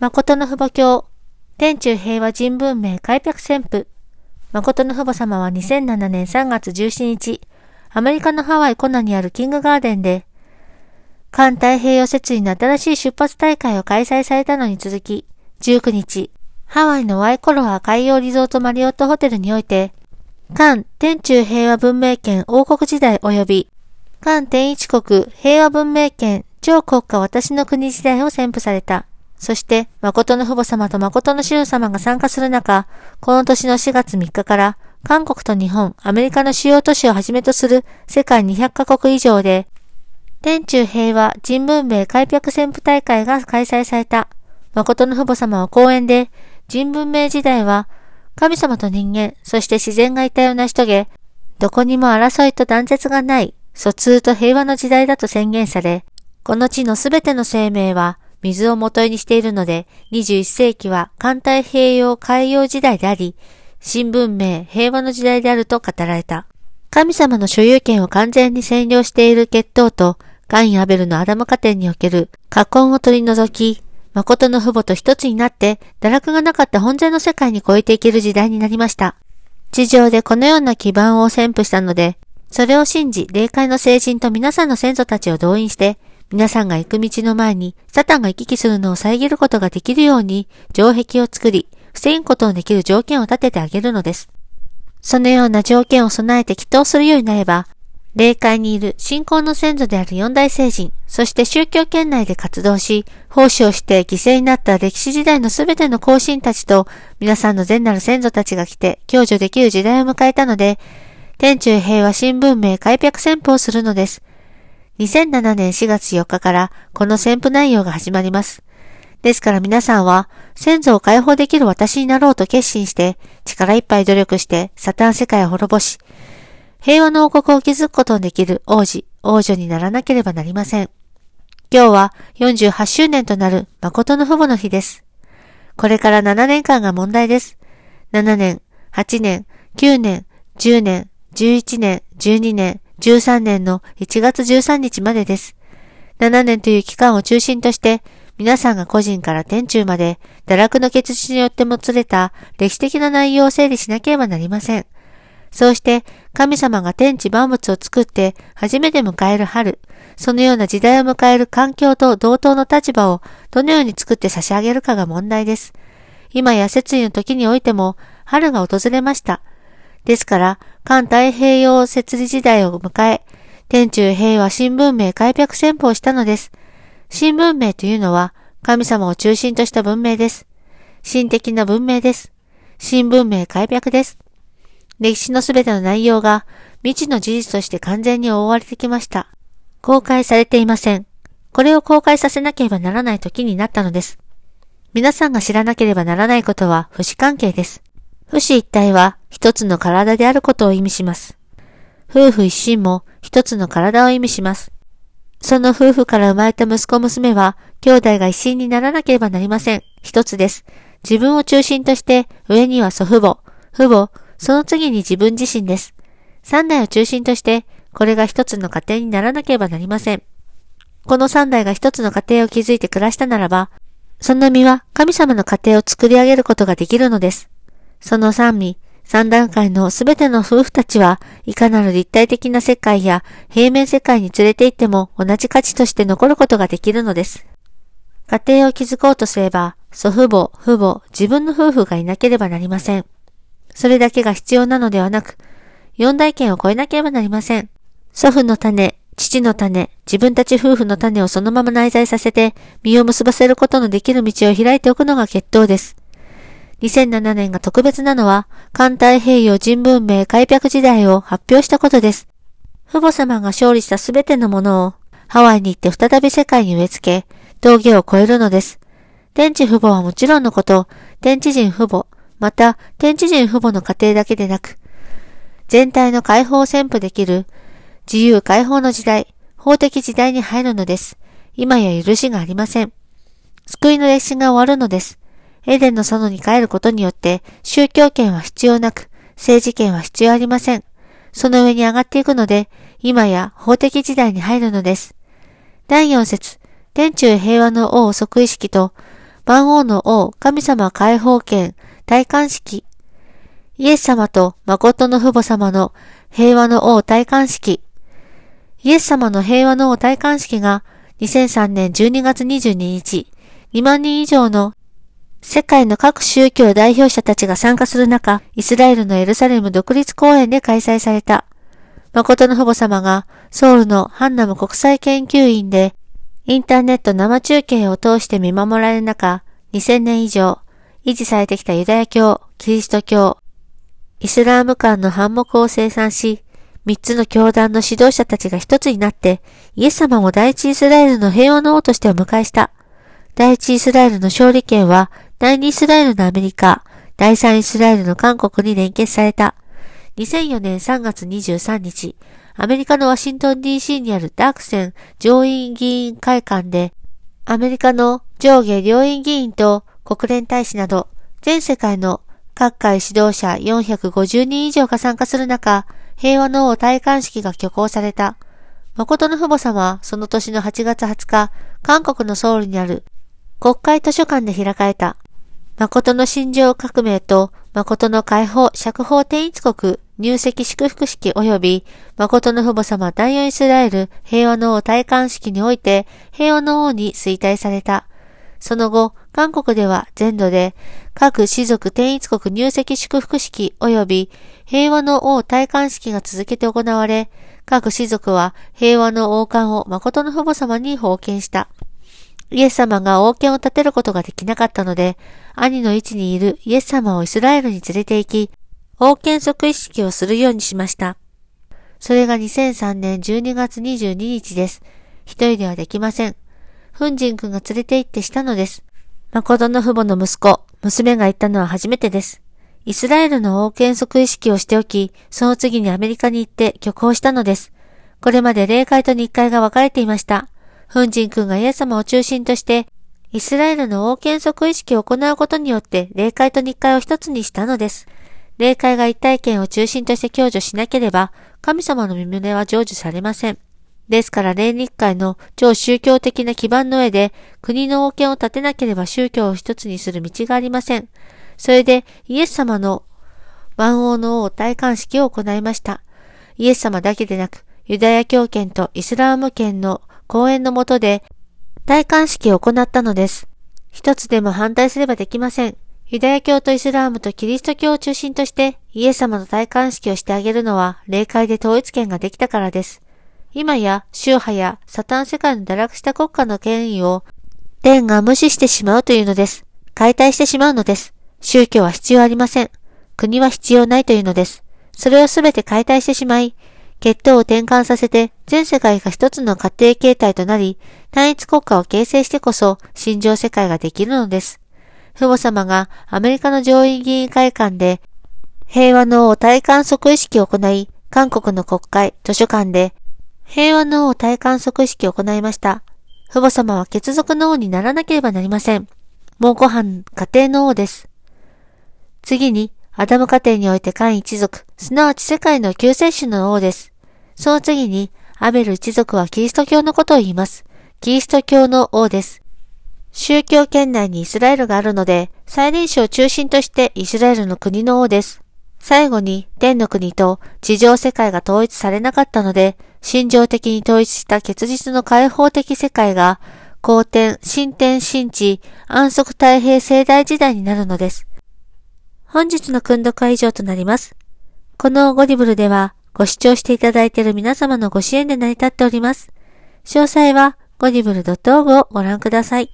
誠の父母教、天中平和人文明開闢旋風。誠の父母様は2007年3月17日、アメリカのハワイコナにあるキングガーデンで、環太平洋設理の新しい出発大会を開催されたのに続き、19日、ハワイのワイコロア海洋リゾートマリオットホテルにおいて、韓天中平和文明圏王国時代及び、韓天一国平和文明圏超国家私の国時代を宣布された。そして、誠の父母様と誠の主様が参加する中、この年の4月3日から、韓国と日本、アメリカの主要都市をはじめとする世界200カ国以上で、天中平和人文明開闢旋風大会が開催された。誠の父母様は講演で、人文明時代は、神様と人間、そして自然が一体を成し遂げ、どこにも争いと断絶がない、疎通と平和の時代だと宣言され、この地のすべての生命は、水を元にしているので、21世紀は環太平洋海洋時代であり、新文明、平和の時代であると語られた。神様の所有権を完全に占領している血統と、ガイン・アベルのアダム家庭における禍根を取り除き、誠の父母と一つになって、堕落がなかった本然の世界に超えていける時代になりました。地上でこのような基盤を宣布したので、それを信じ、霊界の聖人と皆さんの先祖たちを動員して、皆さんが行く道の前に、サタンが行き来するのを遮ることができるように、城壁を作り、防ぐことのできる条件を立ててあげるのです。そのような条件を備えて祈祷するようになれば、霊界にいる信仰の先祖である四大聖人、そして宗教圏内で活動し、奉仕をして犠牲になった歴史時代のすべての後進たちと、皆さんの善なる先祖たちが来て、享受できる時代を迎えたので、天中平和新文明開闢戦法をするのです。2007年4月4日からこの宣布内容が始まります。ですから皆さんは先祖を解放できる私になろうと決心して力いっぱい努力してサタン世界を滅ぼし、平和の王国を築くことのできる王子、王女にならなければなりません。今日は48周年となる誠の父母の日です。これから7年間が問題です。7年、8年、9年、10年、11年、12年、13年の1月13日までです。7年という期間を中心として、皆さんが個人から天中まで、堕落の結実によってもつれた歴史的な内容を整理しなければなりません。そうして、神様が天地万物を作って初めて迎える春、そのような時代を迎える環境と同等の立場をどのように作って差し上げるかが問題です。今や節位の時においても、春が訪れました。ですから、環太平洋設理時代を迎え、天中平和新文明開闢戦法をしたのです。新文明というのは、神様を中心とした文明です。新的な文明です。新文明開闢です。歴史のすべての内容が未知の事実として完全に覆われてきました。公開されていません。これを公開させなければならない時になったのです。皆さんが知らなければならないことは不死関係です。不死一体は一つの体であることを意味します。夫婦一心も一つの体を意味します。その夫婦から生まれた息子娘は、兄弟が一心にならなければなりません。一つです。自分を中心として、上には祖父母、父母、その次に自分自身です。三代を中心として、これが一つの家庭にならなければなりません。この三代が一つの家庭を築いて暮らしたならば、その身は神様の家庭を作り上げることができるのです。その三味、三段階のすべての夫婦たちは、いかなる立体的な世界や平面世界に連れて行っても同じ価値として残ることができるのです。家庭を築こうとすれば、祖父母、父母、自分の夫婦がいなければなりません。それだけが必要なのではなく、四代権を超えなければなりません。祖父の種、父の種、自分たち夫婦の種をそのまま内在させて、身を結ばせることのできる道を開いておくのが決闘です。2007年が特別なのは、環太平洋人文明開闢時代を発表したことです。父母様が勝利したすべてのものを、ハワイに行って再び世界に植え付け、峠を越えるのです。天地父母はもちろんのこと、天地人父母、また天地人父母の家庭だけでなく、全体の解放を宣布できる自由解放の時代、法的時代に入るのです。今や許しがありません。救いの歴史が終わるのです。エデンの園に帰ることによって宗教権は必要なく、政治権は必要ありません。その上に上がっていくので、今や法的時代に入るのです。第4節、天中平和の王即意識と、万王の王、神様解放権、戴冠式、イエス様と誠の父母様の平和の王戴冠式、イエス様の平和の王戴冠式が2003年12月22日、2万人以上の世界の各宗教代表者たちが参加する中、イスラエルのエルサレム独立公園で開催された。誠の父母様がソウルのハンナム国際研究院でインターネット生中継を通して見守られる中、2000年以上維持されてきたユダヤ教、キリスト教、イスラーム間の反目を生産し、三つの教団の指導者たちが一つになって、イエス様を第一イスラエルの平和の王としてお迎えした。第一イスラエルの勝利権は、第二イスラエルのアメリカ、第三イスラエルの韓国に連結された。2004年3月23日、アメリカのワシントン DC にあるダークセン上院議員会館で、アメリカの上下両院議員と国連大使など、全世界の各界指導者450人以上が参加する中、平和の王戴冠式が挙行された。誠の父母様はその年の8月20日、韓国のソウルにある国会図書館で開かれた。誠の心情革命と誠の解放釈放天一国入籍祝福式及び誠の父母様第四イスラエル平和の王戴冠式において平和の王に衰退された。その後、韓国では全土で各氏族天一国入籍祝福式及び平和の王戴冠式が続けて行われ、各氏族は平和の王冠を誠の父母様に封建した。イエス様が王権を立てることができなかったので、兄の位置にいるイエス様をイスラエルに連れて行き、王権即位式をするようにしました。それが2003年12月22日です。一人ではできません。フンジン君が連れて行ってしたのです。誠の父母の息子、娘が行ったのは初めてです。イスラエルの王権即位式をしておき、その次にアメリカに行って挙行したのです。これまで霊界と日会が分かれていました。フンジン君がイエス様を中心として、イスラエルの王権即位式を行うことによって霊界と日会を一つにしたのです。霊界が一体験を中心として享受しなければ、神様の身胸は成就されません。ですから、霊日会の超宗教的な基盤の上で、国の王権を立てなければ宗教を一つにする道がありません。それで、イエス様の万王の王大観式を行いました。イエス様だけでなく、ユダヤ教圏とイスラーム圏の講演のもとで、大観式を行ったのです。一つでも反対すればできません。ユダヤ教とイスラームとキリスト教を中心としてイエス様の大観式をしてあげるのは霊界で統一権ができたからです。今や宗派やサタン世界の堕落した国家の権威を天が無視してしまうというのです。解体してしまうのです。宗教は必要ありません。国は必要ないというのです。それをすべて解体してしまい、血統を転換させて全世界が一つの家庭形態となり、単一国家を形成してこそ、心情世界ができるのです。父母様がアメリカの上院議員会館で、平和の王体感即意識を行い、韓国の国会、図書館で平和の王体観測式を行いました。父母様は血族の王にならなければなりません。蒙古藩家庭の王です。次に、アダム家庭においてカン一族、すなわち世界の救世主の王です。その次に、アベル一族はキリスト教のことを言います。キリスト教の王です。宗教圏内にイスラエルがあるので、再臨史を中心としてイスラエルの国の王です。最後に天の国と地上世界が統一されなかったので、心情的に統一した結実の開放的世界が、後天、新天、新地、安息太平盛大時代になるのです。本日の訓読は以上となります。このゴディブルでは、ご視聴していただいている皆様のご支援で成り立っております。詳細は、ゴディブル .org をご覧ください。